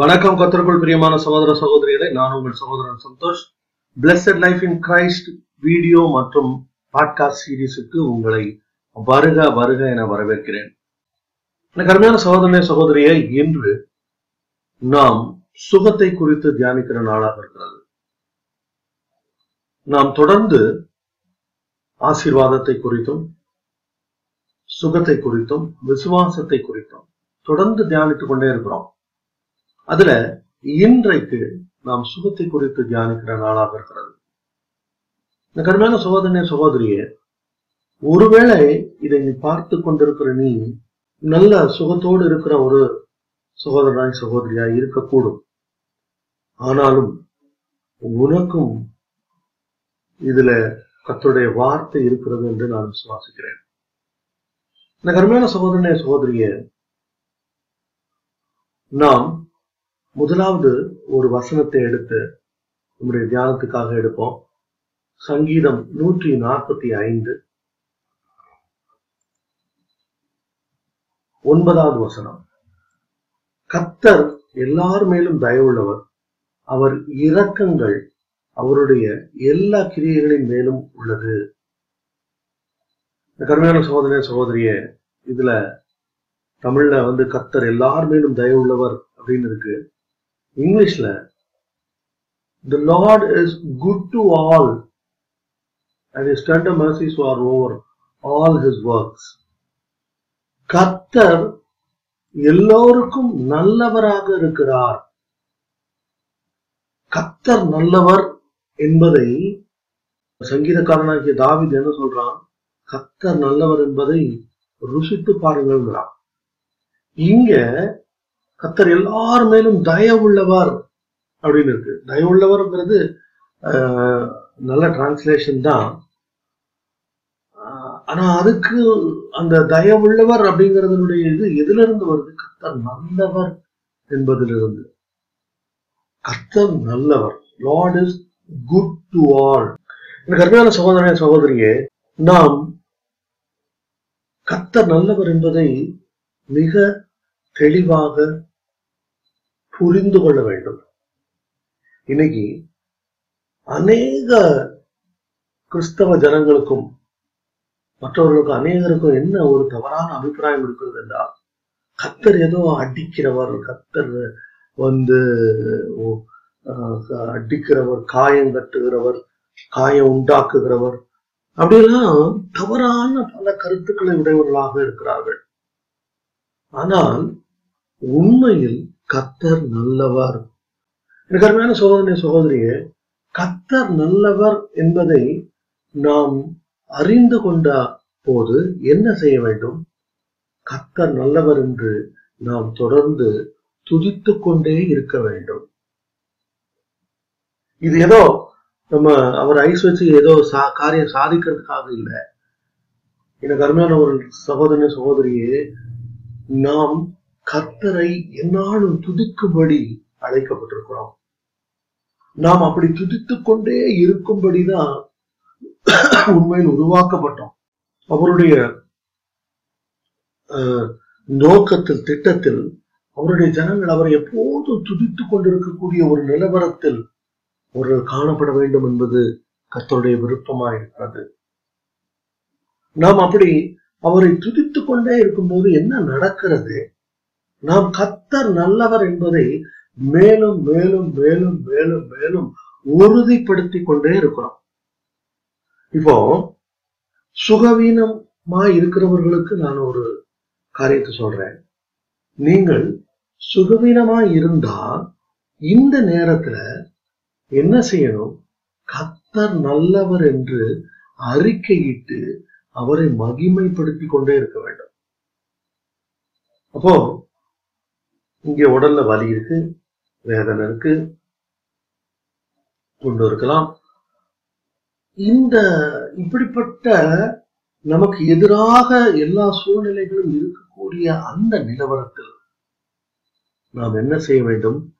வணக்கம் கத்தருக்குள் பிரியமான சகோதர சகோதரிகளை நான் உங்கள் சகோதரன் Santhosh. Blessed life in Christ video மற்றும் பாட்காஸ்ட் சீரீஸுக்கு உங்களை வருக வருக என வரவேற்கிறேன். எனக்கு அருமையான சகோதரனே சகோதரியை இன்று நாம் சுகத்தை குறித்து தியானிக்கிற நாளாக இருக்கிறது. நாம் தொடர்ந்து ஆசீர்வாதத்தை குறித்தும் சுகத்தை குறித்தும் விசுவாசத்தை குறித்தும் தொடர்ந்து தியானித்துக் கொண்டே இருக்கிறோம். அதுல இன்றைக்கு நாம் சுகத்தை குறித்து தியானிக்கிற நாளாக இருக்கிறது. இந்த கடுமையான சகோதரனே சகோதரியே ஒருவேளை இதை நீ பார்த்து கொண்டிருக்கிற நீ நல்ல சுகத்தோடு இருக்கிற ஒரு சகோதரனாய் சகோதரியாய் இருக்கக்கூடும். ஆனாலும் உனக்கும் இதுல கத்துடைய வார்த்தை இருக்கிறது என்று நான் விசுவாசிக்கிறேன். இந்த கருமையான சகோதரனே சகோதரிய நாம் முதலாவது ஒரு வசனத்தை எடுத்து நம்முடைய தியானத்துக்காக எடுப்போம். சங்கீதம் நூற்றி நாற்பத்தி ஐந்து. ஒன்பதாவது வசனம். கத்தர் எல்லார் மேலும் தயவுள்ளவர். அவர் இரக்கங்கள் அவருடைய எல்லா கிரியைகளின் மேலும் உள்ளது. கருமையான சகோதரனே சகோதரிய இதுல தமிழ்ல வந்து கத்தர் எல்லார் மேலும் தயவுள்ளவர் அப்படின்னு இருக்கு. இங்கிலீஷ்ல the Lord is good to all and is tender mercies are over all his works கத்தர் எல்லோருக்கும் நல்லவராக இருக்கிறார். கத்தர் நல்லவர் என்பதை சங்கீதக்காரனாகிய தாவித் என்ன சொல்றான்? கத்தர் நல்லவர் என்பதை ருசித்து பாருங்கள்ங்கிறான். இங்க கத்தர் எல்லார் மேலும் தயவுள்ளவர் அப்படின்னு இருக்கு. தயவுள்ளவர்ங்கிறது நல்ல டிரான்ஸ்லேஷன் தான். ஆனா அதுக்கு அந்த தயவுள்ளவர் அப்படிங்கிறதுனுடைய இது எதுல இருந்து வருது? கத்தர் நல்லவர் என்பதிலிருந்து. கத்தர் நல்லவர். Lord is good to all எனக்கு அருமையான சகோதரனே சகோதரியே நாம் கத்தர் நல்லவர் என்பதை மிக தெளிவாக புரிந்து கொள்ள வேண்டும். இன்னைக்கு அநேக கிறிஸ்தவ ஜனங்களுக்கும் மற்றவர்களுக்கும் அநேகருக்கும் என்ன ஒரு தவறான அபிப்பிராயம் இருக்கிறது என்றால் கத்தர் ஏதோ அடிக்கிறவர் கத்தர் வந்து அடிக்கிறவர் காயம் கட்டுகிறவர் காயம் உண்டாக்குகிறவர் அப்படிலாம் தவறான பல கருத்துக்களை உடையவர்களாக இருக்கிறார்கள். ஆனால் உண்மையில் கத்தர் நல்லவர். எனக்கு அருமையான சகோதரனே சகோதரியே கத்தர் நல்லவர் என்பதை நாம் அறிந்து கொண்ட போது என்ன செய்ய வேண்டும்? கத்தர் நல்லவர் என்று நாம் தொடர்ந்து துதித்து கொண்டே இருக்க வேண்டும். இது ஏதோ நம்ம அவர் ஐஸ் வச்சு ஏதோ சா காரியம் சாதிக்கிறதுக்காக இல்லை. எனக்கு அருமையான ஒரு சகோதரன சகோதரியே நாம் கர்த்தரை என்னாலும் துதிக்கும்படி அழைக்கப்பட்டிருக்கிறோம். நாம் அப்படி துதித்துக் கொண்டே இருக்கும்படிதான் உண்மையில் உருவாக்கப்பட்டோம். அவருடைய நோக்கத்தில் திட்டத்தில் அவருடைய ஜனங்கள் அவரை எப்போதும் துதித்துக் கொண்டிருக்கக்கூடிய ஒரு நிலவரத்தில் ஒரு காணப்பட வேண்டும் என்பது கத்தருடைய விருப்பமாக இருக்கிறது. நாம் அப்படி அவரை துதித்துக் கொண்டே இருக்கும்போது என்ன நடக்கிறது? நாம் கத்தர் நல்லவர் என்பதை மேலும் மேலும் மேலும் மேலும் மேலும் உறுதிப்படுத்தி கொண்டே இருக்கிறோம். இப்போ சுகவீனமா இருக்கிறவர்களுக்கு நான் ஒரு காரியத்தை சொல்றேன். நீங்கள் சுகவீனமா இருந்தா இந்த நேரத்துல என்ன செய்யணும்? கத்தர் நல்லவர் என்று அறிக்கையிட்டு அவரை மகிமைப்படுத்தி கொண்டே இருக்க வேண்டும். அப்போ இங்க உடல்ல வலி இருக்கு வேதனை இருக்கு கொண்டு இருக்கலாம். இந்த இப்படிப்பட்ட நமக்கு எதிராக எல்லா சூழ்நிலைகளும் இருக்கக்கூடிய அந்த நிலவரத்தில் நாம் என்ன செய்ய வேண்டும்?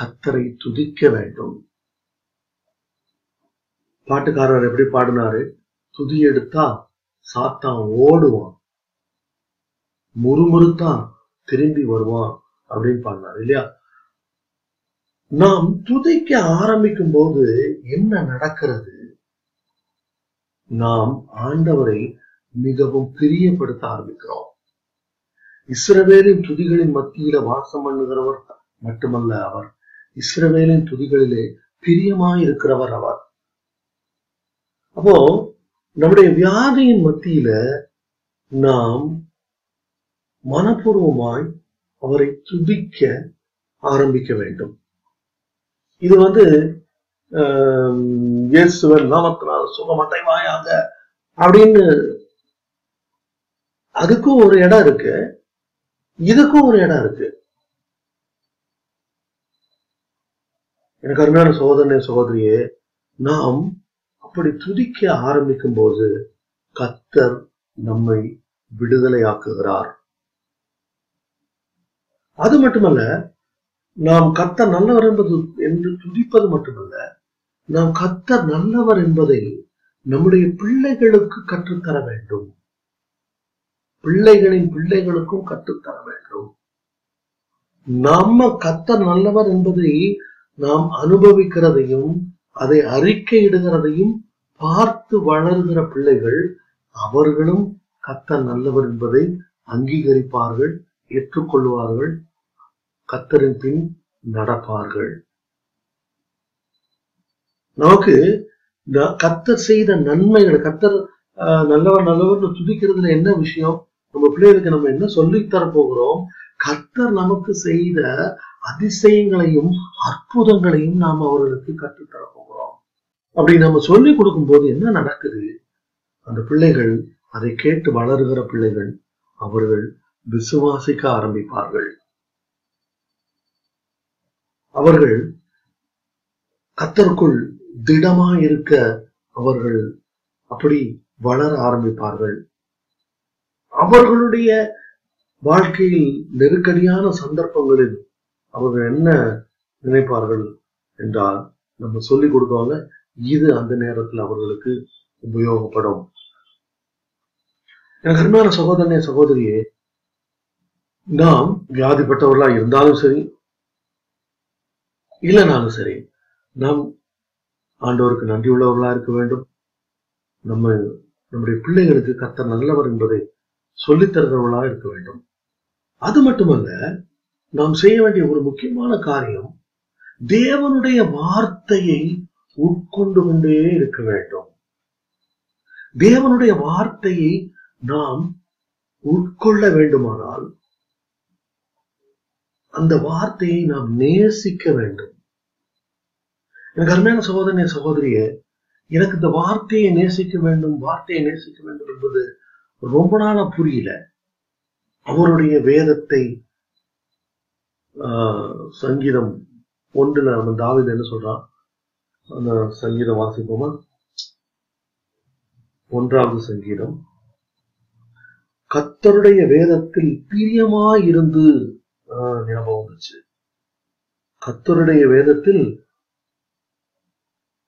கத்தரை துதிக்க வேண்டும். பாட்டுக்காரர் எப்படி பாடினாரு? துதி எடுத்தா சாத்தான் ஓடுவான். முறுமுறுத்தான் திரும்பி வருவான். அப்படின்னு பாடினார் இல்லையா? நாம் துதிக்க ஆரம்பிக்கும் போது என்ன நடக்கிறது? நாம் ஆண்டவரை மிகவும் பிரியப்படுத்த ஆரம்பிக்கிறோம். இஸ்ரவேலின் துதிகளின் மத்தியில வாசம் பண்ணுகிறவர் மட்டுமல்ல அவர். இஸ்ரவேலின் துதிகளிலே பிரியமாயிருக்கிறவர் அவர். அப்போ நம்முடைய வியாதியின் மத்தியில நாம் மனப்பூர்வமாய் அவரை துதிக்க ஆரம்பிக்க வேண்டும். இது வந்து ஆஹ், இயேசுவன் நாமத்தினால் சுகமடைவாயாக அப்படின்னு அதுக்கும் ஒரு இடம் இருக்கு. இதுக்கும் ஒரு இடம் இருக்கு. எனக்கு அருமையான சோதனை சகோதரியே நாம் அப்படி துதிக்க ஆரம்பிக்கும் போது கத்தர் நம்மை விடுதலையாக்குகிறார். அது மட்டுமல்ல நாம் கத்த நல்லவர் என்பது என்று துதிப்பது மட்டுமல்ல நாம் கத்த நல்லவர் என்பதை நம்முடைய பிள்ளைகளுக்கு கற்றுத்தர வேண்டும். பிள்ளைகளின் பிள்ளைகளுக்கும் கற்றுத்தர வேண்டும். நம்ம கத்த நல்லவர் என்பதை நாம் அனுபவிக்கிறதையும் அதை அறிக்கையிடுகிறதையும் பார்த்து வளர்கிற பிள்ளைகள் அவர்களும் கத்த நல்லவர் என்பதை அங்கீகரிப்பார்கள். ஏற்றுக்கொள்வார்கள் கத்தரின் பின் நடப்பார்கள். நமக்கு கத்தர் செய்த நன்மைகள் கத்தர் நல்லவர் நல்லவர்னு துதிக்கிறதுல என்ன விஷயம்? நம்ம பிள்ளைகளுக்கு நம்ம என்ன சொல்லித்தர போகிறோம் கத்தர் நமக்கு செய்த அதிசயங்களையும் அற்புதங்களையும் நாம் அவர்களுக்கு கற்றுத்தர போகிறோம் அப்படி நம்ம சொல்லி கொடுக்கும்போது என்ன நடக்குது? அந்த பிள்ளைகள் அதை கேட்டு வளர்கிற பிள்ளைகள் அவர்கள் விசுவாசிக்க ஆரம்பிப்பார்கள். அவர்கள் கத்தருக்குள் திடமா இருக்க அவர்கள் அப்படி வளர ஆரம்பிப்பார்கள். அவர்களுடைய வாழ்க்கையில் நெருக்கடியான சந்தர்ப்பங்களில் அவர்கள் என்ன நினைப்பார்கள் என்றால் நம்ம சொல்லி கொடுத்தோங்க இது அந்த நேரத்தில் அவர்களுக்கு உபயோகப்படும். எனக்கு அருமையான சகோதரனே சகோதரியே நாம் வியாதிப்பட்டவர்களா இருந்தாலும் சரி இல்லைனாலும் சரி நாம் ஆண்டவருக்கு நன்றி உள்ளவர்களா இருக்க வேண்டும். நம்ம நம்முடைய பிள்ளைகளுக்கு கத்த நல்லவர் என்பதை சொல்லித்தருகிறவர்களா இருக்க வேண்டும். அது மட்டுமல்ல நாம் செய்ய வேண்டிய ஒரு முக்கியமான காரியம் தேவனுடைய வார்த்தையை உட்கொண்டு கொண்டே இருக்க வேண்டும். தேவனுடைய வார்த்தையை நாம் உட்கொள்ள வேண்டுமானால் அந்த வார்த்தையை நாம் நேசிக்க வேண்டும். எனக்கு அருமையான சகோதரனே சகோதரிய எனக்கு இந்த வார்த்தையை நேசிக்க வேண்டும் வார்த்தையை நேசிக்க வேண்டும் என்பது ரொம்ப நாளா புரியல. அவருடைய வேதத்தை ஆஹ், சங்கீதம் ஒன்றுல நம்ம தாவித என்ன சொல்றான்? அந்த சங்கீதம் வாசிப்போமா? ஒன்றாவது சங்கீதம். கத்தருடைய வேதத்தில் பிரியமாயிருந்து ஞாபகம் வந்துச்சு கத்தருடைய வேதத்தில்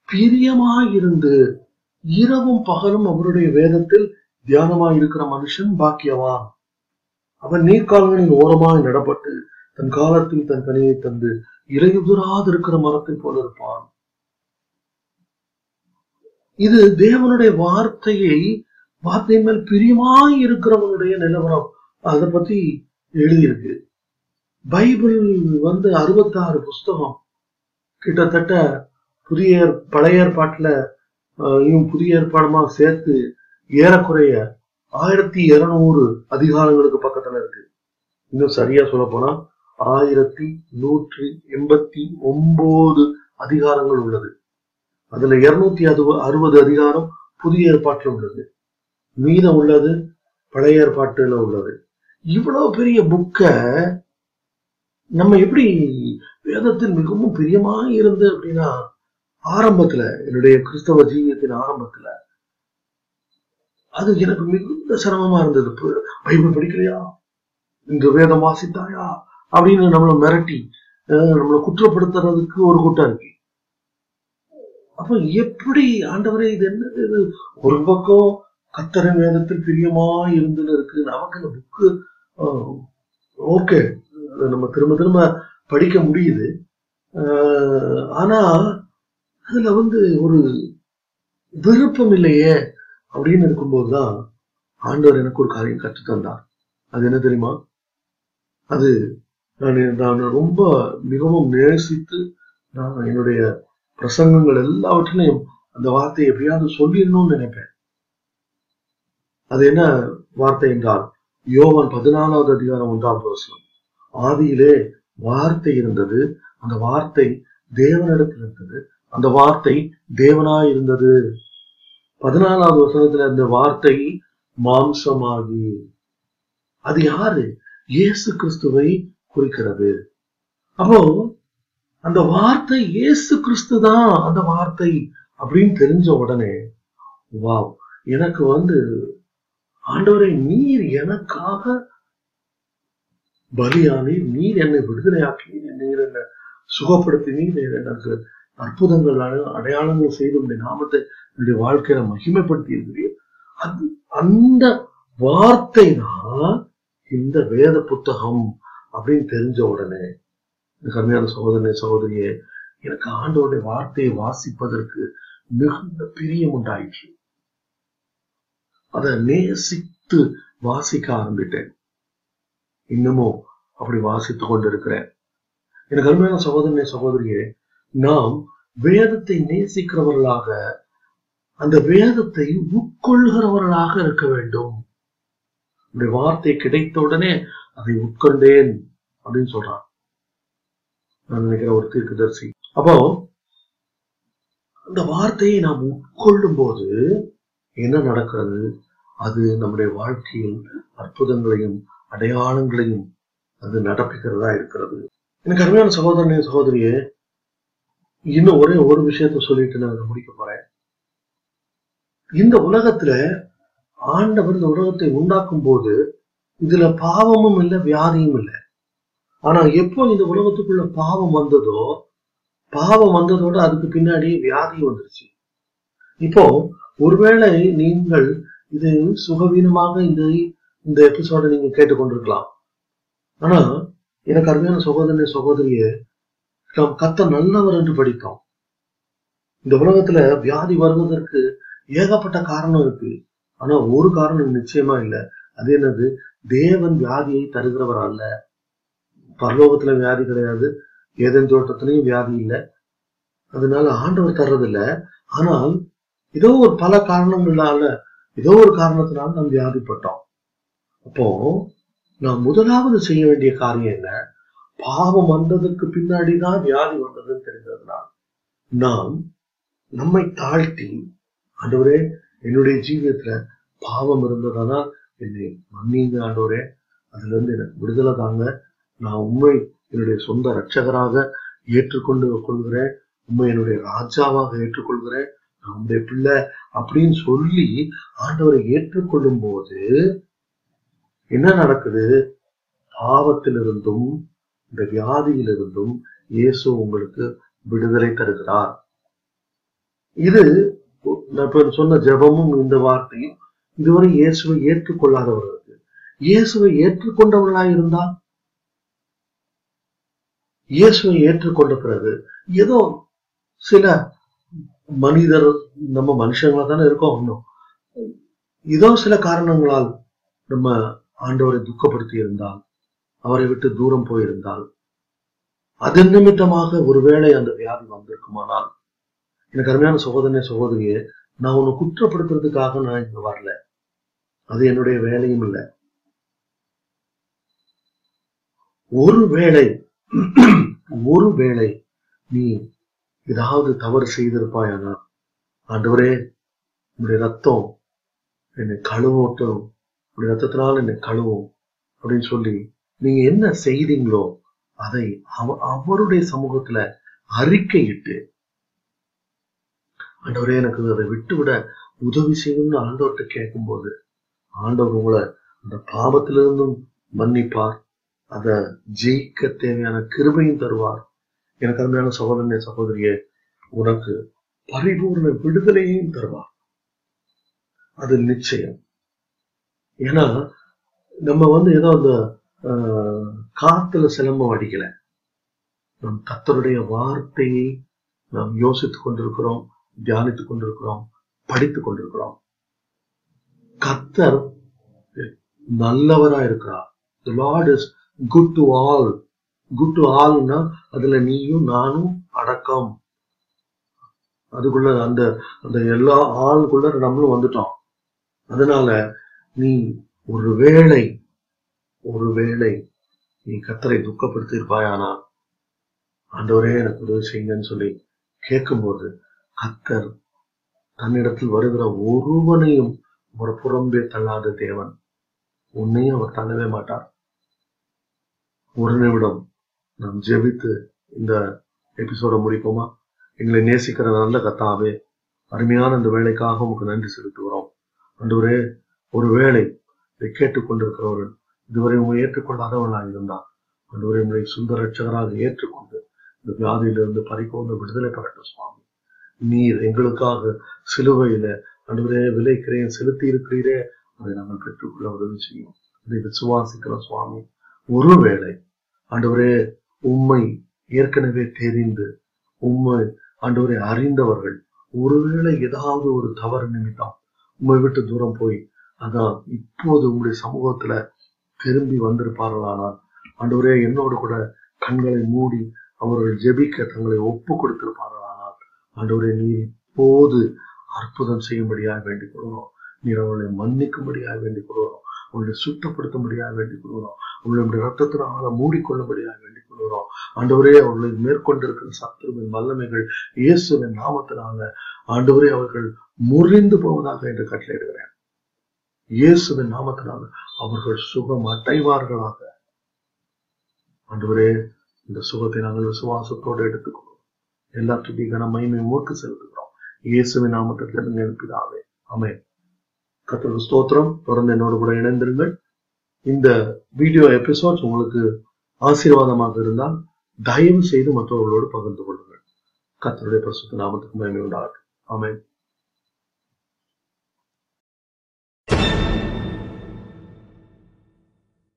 பிரியமாயிருந்து இரவும் பகலும் அவருடைய வேதத்தில் தியானமாய் இருக்கிற மனுஷன் பாக்கியவான். அவன் நீர்க்கால்களின் ஓரமாய் நடப்பட்டு தன் காலத்தில் தன் கனியை தந்து இறையுதிராது இருக்கிற மரத்தை போல இருப்பான். இது தேவனுடைய வார்த்தையை வார்த்தையின் மேல் பிரியமாய் இருக்கிறவனுடைய நிலவரம். அதை பத்தி எழுதியிருக்கு. பைபிள் வந்து அறுபத்தாறு புஸ்தகம். கிட்டத்தட்ட புதிய பழைய ஏற்பாட்டுல இன்னும் புதிய ஏற்பாடுமா சேர்த்து ஏறக்குறைய ஆயிரத்தி இருநூறு அதிகாரங்களுக்கு பக்கத்துல இருக்கு. இன்னும் சரியா சொல்ல போனா ஆயிரத்தி நூற்றி எண்பத்தி ஒன்பது அதிகாரங்கள் உள்ளது. அதுல இருநூத்தி அறுபது அறுபது அதிகாரம் புதிய ஏற்பாட்டுல உள்ளது. மீதம் உள்ளது பழைய ஏற்பாட்டுல உள்ளது. இவ்வளவு பெரிய புக்க நம்ம எப்படி வேதத்தில் மிகவும் பிரியமா இருந்து அப்படின்னா ஆரம்பத்துல என்னுடைய கிறிஸ்தவ ஜீவியத்தின் ஆரம்பத்துல அது எனக்கு மிகுந்த சிரமமா இருந்தது. பைபிள் படிக்கலையா? இந்த வேதம் வாசித்தாயா? அப்படின்னு நம்மளை மிரட்டி அஹ், நம்மளை குற்றப்படுத்துறதுக்கு ஒரு கூட்டம் இருக்கு. அப்ப எப்படி ஆண்டவரே இது என்னது? இது ஒரு பக்கம் கத்தரின் வேதத்தில் பிரியமா இருந்துன்னு இருக்கு. நமக்கு இந்த புக்கு ஓகே. நம்ம திரும்ப திரும்ப படிக்க முடியுது. ஆஹ் ஆனா அதுல வந்து ஒரு விருப்பம் இல்லையே அப்படின்னு இருக்கும்போதுதான் ஆண்டவர் எனக்கு ஒரு காரியம் கற்றுத்தந்தார் அது என்ன தெரியுமா? அது நான் நான் ரொம்ப மிகவும் நேசித்து நான் என்னுடைய பிரசங்கங்கள் எல்லாவற்றிலையும் அந்த வார்த்தையை எப்படியாவது சொல்லிடணும்னு நினைப்பேன். அது என்ன வார்த்தை என்றால் யோவன் பதினாலாவது அதிகாரம் ஒன்றாம் வசனம். ஆதியிலே வார்த்தை இருந்தது. அந்த வார்த்தை தேவனிடத்தில் இருந்தது. அந்த வார்த்தை தேவனாய் இருந்தது. பதினாலாவது வசனத்துல அந்த வார்த்தை மாம்சமாகி. அது யாரு? இயேசு கிறிஸ்துவை குறிக்கிறது. அப்போ அந்த வார்த்தை இயேசு கிறிஸ்து தான் அந்த வார்த்தை அப்படின்னு தெரிஞ்ச உடனே வாவ் எனக்கு வந்து ஆண்டவரை நீர் எனக்காக பலியானி நீர் என்னை விடுதலையாக்கி நீர் என்னை சுகப்படுத்தி நீர் எனக்கு அற்புதங்கள் அடையாளங்கள் செய்து உடைய நாமத்தை என்னுடைய வாழ்க்கையில மகிமைப்படுத்தி இருக்கிறீர். அது அந்த வார்த்தை தான் இந்த வேத புத்தகம் அப்படின்னு தெரிஞ்ச உடனே கம்மியான சகோதரனே சகோதரியே எனக்கு ஆண்டோடைய வார்த்தையை வாசிப்பதற்கு மிகுந்த பிரியம் உண்டாயிற்று. அதை நேசித்து வாசிக்க ஆரம்பிட்டேன் இன்னமும் அப்படி வாசித்துக் கொண்டிருக்கிறேன். எனக்கு அருமையான சகோதரனே சகோதரியே நாம் வேதத்தை நேசிக்கிறவர்களாக அந்த வேதத்தை உட்கொள்கிறவர்களாக இருக்க வேண்டும். இந்த வார்த்தை கிடைத்த உடனே அதை உட்கொண்டேன் அப்படின்னு சொல்றான். நான் நினைக்கிற ஒரு தீர்க்கதர்சி. அப்போ அந்த வார்த்தையை நாம் உட்கொள்ளும் போது என்ன நடக்கிறது? அது நம்முடைய வாழ்க்கையில் அற்புதங்களையும் அடையாளங்களையும் அது நடப்பிக்கிறதா இருக்கிறது. எனக்கு அருமையான சகோதரனே சகோதரியே இன்னும் ஒரே ஒரு விஷயத்த சொல்லிட்டு நான் முடிக்க போறேன். இந்த உலகத்துல ஆண்டவர் இந்த உலகத்தை உண்டாக்கும் போது இதுல பாவமும் இல்லை வியாதியும் இல்லை. ஆனா எப்போ இந்த உலகத்துக்குள்ள பாவம் வந்ததோ பாவம் வந்ததோட அதுக்கு பின்னாடி வியாதி வந்துருச்சு. இப்போ ஒருவேளை நீங்கள் இது சுகவீனமாக இந்த இந்த எபிசோட நீங்க கேட்டுக்கொண்டிருக்கலாம். ஆனா எனக்கு அருமையான சகோதரனே சகோதரியே நாம் கத்த நல்லவர் என்று படித்தோம். இந்த உலகத்துல வியாதி வருவதற்கு ஏகப்பட்ட காரணம் இருக்கு. ஆனா ஒரு காரணம் நிச்சயமா இல்லை. அது என்னது? தேவன் வியாதியை தருகிறவர் அல்ல. பரலோகத்துல வியாதி கிடையாது. ஏதேன் தோட்டத்திலையும் வியாதி இல்லை. அதனால ஆண்டவர் தர்றதில்ல. ஆனால் ஏதோ ஒரு பல காரணங்களால ஏதோ ஒரு காரணத்தினால நாம் வியாதிப்பட்டோம். அப்போ நான் முதலாவது செய்ய வேண்டிய காரியம் என்ன? பாவம் வந்ததுக்கு பின்னாடி தான் வியாதி வந்ததுன்னு தெரிந்ததுனால் நாம் நம்மை தாழ்த்தி ஆண்டவரே என்னுடைய ஜீவியத்துல பாவம் இருந்ததானால் என்னை மன்னிங்க ஆண்டவரே. அதுல இருந்து எனக்கு விடுதலை தாங்க. நான் உண்மை என்னுடைய சொந்த ரட்சகராக ஏற்றுக்கொண்டு கொள்கிறேன். உண்மை என்னுடைய ராஜாவாக ஏற்றுக்கொள்கிறேன். நான் உங்களுடைய பிள்ளை அப்படின்னு சொல்லி ஆண்டவரை ஏற்றுக்கொள்ளும் போது என்ன நடக்குது? பாவத்திலிருந்தும் இந்த வியாதியிலிருந்தும் இயேசு உங்களுக்கு விடுதலை தருகிறார். இது நான் சொன்ன ஜெபமும் இந்த வார்த்தையும் இதுவரை இயேசுவை ஏற்றுக்கொள்ளாதவர்களுக்கு. இயேசுவை ஏற்றுக்கொண்டவர்களாய் இருந்தால் இயேசுவை ஏற்றுக்கொண்ட பிறகு ஏதோ சில மனிதர் நம்ம மனுஷங்களா தானே இருக்கோம் இன்னும். ஏதோ சில காரணங்களால் நம்ம ஆண்டவரை துக்கப்படுத்தி இருந்தால் அவரை விட்டு தூரம் போயிருந்தால் அதன் நிமித்தமாக ஒருவேளை அந்த வியாதி வந்திருக்குமானால் எனக்கு அருமையான சகோதரனே சகோதரியே நான் உன்னை குற்றப்படுத்துறதுக்காக நான் இங்க வரல. அது என்னுடைய வேலையும் இல்லை. ஒருவேளை ஒருவேளை நீ ஏதாவது தவறு செய்திருப்பாயானா ஆண்டவரே உன்னுடைய ரத்தம் என்னை கழுவோட்டம் உன்னுடைய ரத்தத்தினால் என்னை கழுவும் அப்படின்னு சொல்லி நீங்க என்ன செய்தீங்களோ அதை அவருடைய சமூகத்துல அறிக்கையிட்டு ஆண்டவரே எனக்கு அதை விட்டு விட உதவி செய்யணும்னு ஆண்டவர்கிட்ட கேட்கும்போது ஆண்டவர் உங்களை அந்த பாவத்திலிருந்தும் மன்னிப்பார் அத ஜெயிக்க தேவையான கிருபையும் தருவார். எனக்கு அருமையான சகோதரனே சகோதரியே உனக்கு பரிபூர்ண விடுதலையும் தருவார். அது நிச்சயம். ஏன்னா நம்ம வந்து ஏதோ அந்த ஆஹ், காத்துல சிலம்பம் அடிக்கல. நம் கத்தருடைய வார்த்தையை நாம் யோசித்துக் கொண்டிருக்கிறோம் தியானித்துக் கொண்டிருக்கிறோம் படித்துக் கொண்டிருக்கிறோம். கத்தர் நல்லவரா இருக்கிறார். The Lord is good to all good to ஆல்னா அதுல நீயும் நானும் அடக்கம். அதுக்குள்ள அந்த அந்த எல்லா ஆளுக்குள்ள நம்மளும் வந்துட்டோம். அதனால நீ ஒருவேளை ஒருவேளை நீ கத்தரை துக்கப்படுத்தி இருப்பாயானா ஆண்டவரே எனக்கு உதவி செய்யுங்கன்னு சொல்லி கேட்கும்போது கத்தர் தன்னிடத்தில் வருகிற ஒருவனையும் ஒரு புறம்பே தள்ளாத தேவன். உன்னையும் அவர் தள்ளவே மாட்டார். ஒரு நிமிடம் நாம் ஜெபித்து இந்த எபிசோட முடிப்போமா? எங்களை நேசிக்கிற நல்ல கத்தாவே அருமையான இந்த வேலைக்காக உங்களுக்கு நன்றி செலுத்துகிறோம். அன்றுவரே ஒருவேளை இதை கேட்டுக்கொண்டிருக்கிறவர்கள் இதுவரை உங்களை ஏற்றுக்கொள்ளாதவர்களாக இருந்தால் அன்றுவரை உங்களை சுந்த ரட்சகராக ஏற்றுக்கொண்டு இந்த வியாதியிலிருந்து பறிக்கொண்டு விடுதலை பெறட்டும் சுவாமி. நீர் எங்களுக்காக சிலுவையில அன்றுவரே விலைக்கிறேன் செலுத்தி இருக்கிறீரே அதை நாங்கள் பெற்றுக்கொள்ள உதவி செய்யும் இதை விசுவாசிக்கிறோம் சுவாமி. ஒருவேளை ஆண்டவரே உம்மை ஏற்கனவே தெரிந்து உம்மை ஆண்டவரை அறிந்தவர்கள் ஒருவேளை ஏதாவது ஒரு தவறு நிமித்தம் உம்மை விட்டு தூரம் போய் அதான் இப்போது உங்களுடைய சமூகத்துல திரும்பி வந்திருப்பார்களானால் ஆண்டவரே என்னோடு கூட கண்களை மூடி அவர்கள் ஜெபிக்க தங்களை ஒப்பு கொடுத்திருப்பார்களானால் ஆண்டவரே நீ இப்போது அற்புதம் செய்யும்படியாக வேண்டிக் கொள்கிறோம். நீர் அவர்களை மன்னிக்கும்படியாக வேண்டிக் கொள்கிறோம். அவர்களை சுத்தப்படுத்தும்படியாக வேண்டிக் கொள்கிறோம். அவர்களுடைய ரத்தத்தினால மூடிக்கொள்ளும்படியாக வேண்டிக் கொள்கிறோம். ஆண்டவரே அவர்களை மேற்கொண்டிருக்கிற சத்துருவின் வல்லமைகள் இயேசுவின் நாமத்தினால ஆண்டவரே அவர்கள் முறிந்து போவதாக என்று கட்டளையிடுகிறேன். இயேசுவின் நாமத்தினால அவர்கள் சுகம் அடைவார்களாக. ஆண்டவரே இந்த சுகத்தை நாங்கள் விசுவாசத்தோடு எடுத்துக்கொள்வோம். எல்லா துதி கன மகிமை மூர்க்கு செலுத்துகிறோம். இயேசுவின் நாமத்தில் நீங்க எழுப்பிதாவே அமே கத்தருக்கு ஸ்தோத்திரம். தொடர்ந்து என்னோடு கூட இணைந்திருங்கள். இந்த வீடியோ எபிசோட்ஸ் உங்களுக்கு ஆசீர்வாதமாக இருந்தால் தயவு செய்து மற்றவர்களோடு பகிர்ந்து கொள்ளுங்கள். கத்தருடைய பிரசுத்த நாமத்துக்கு மகிமை உண்டாகும் அமேன்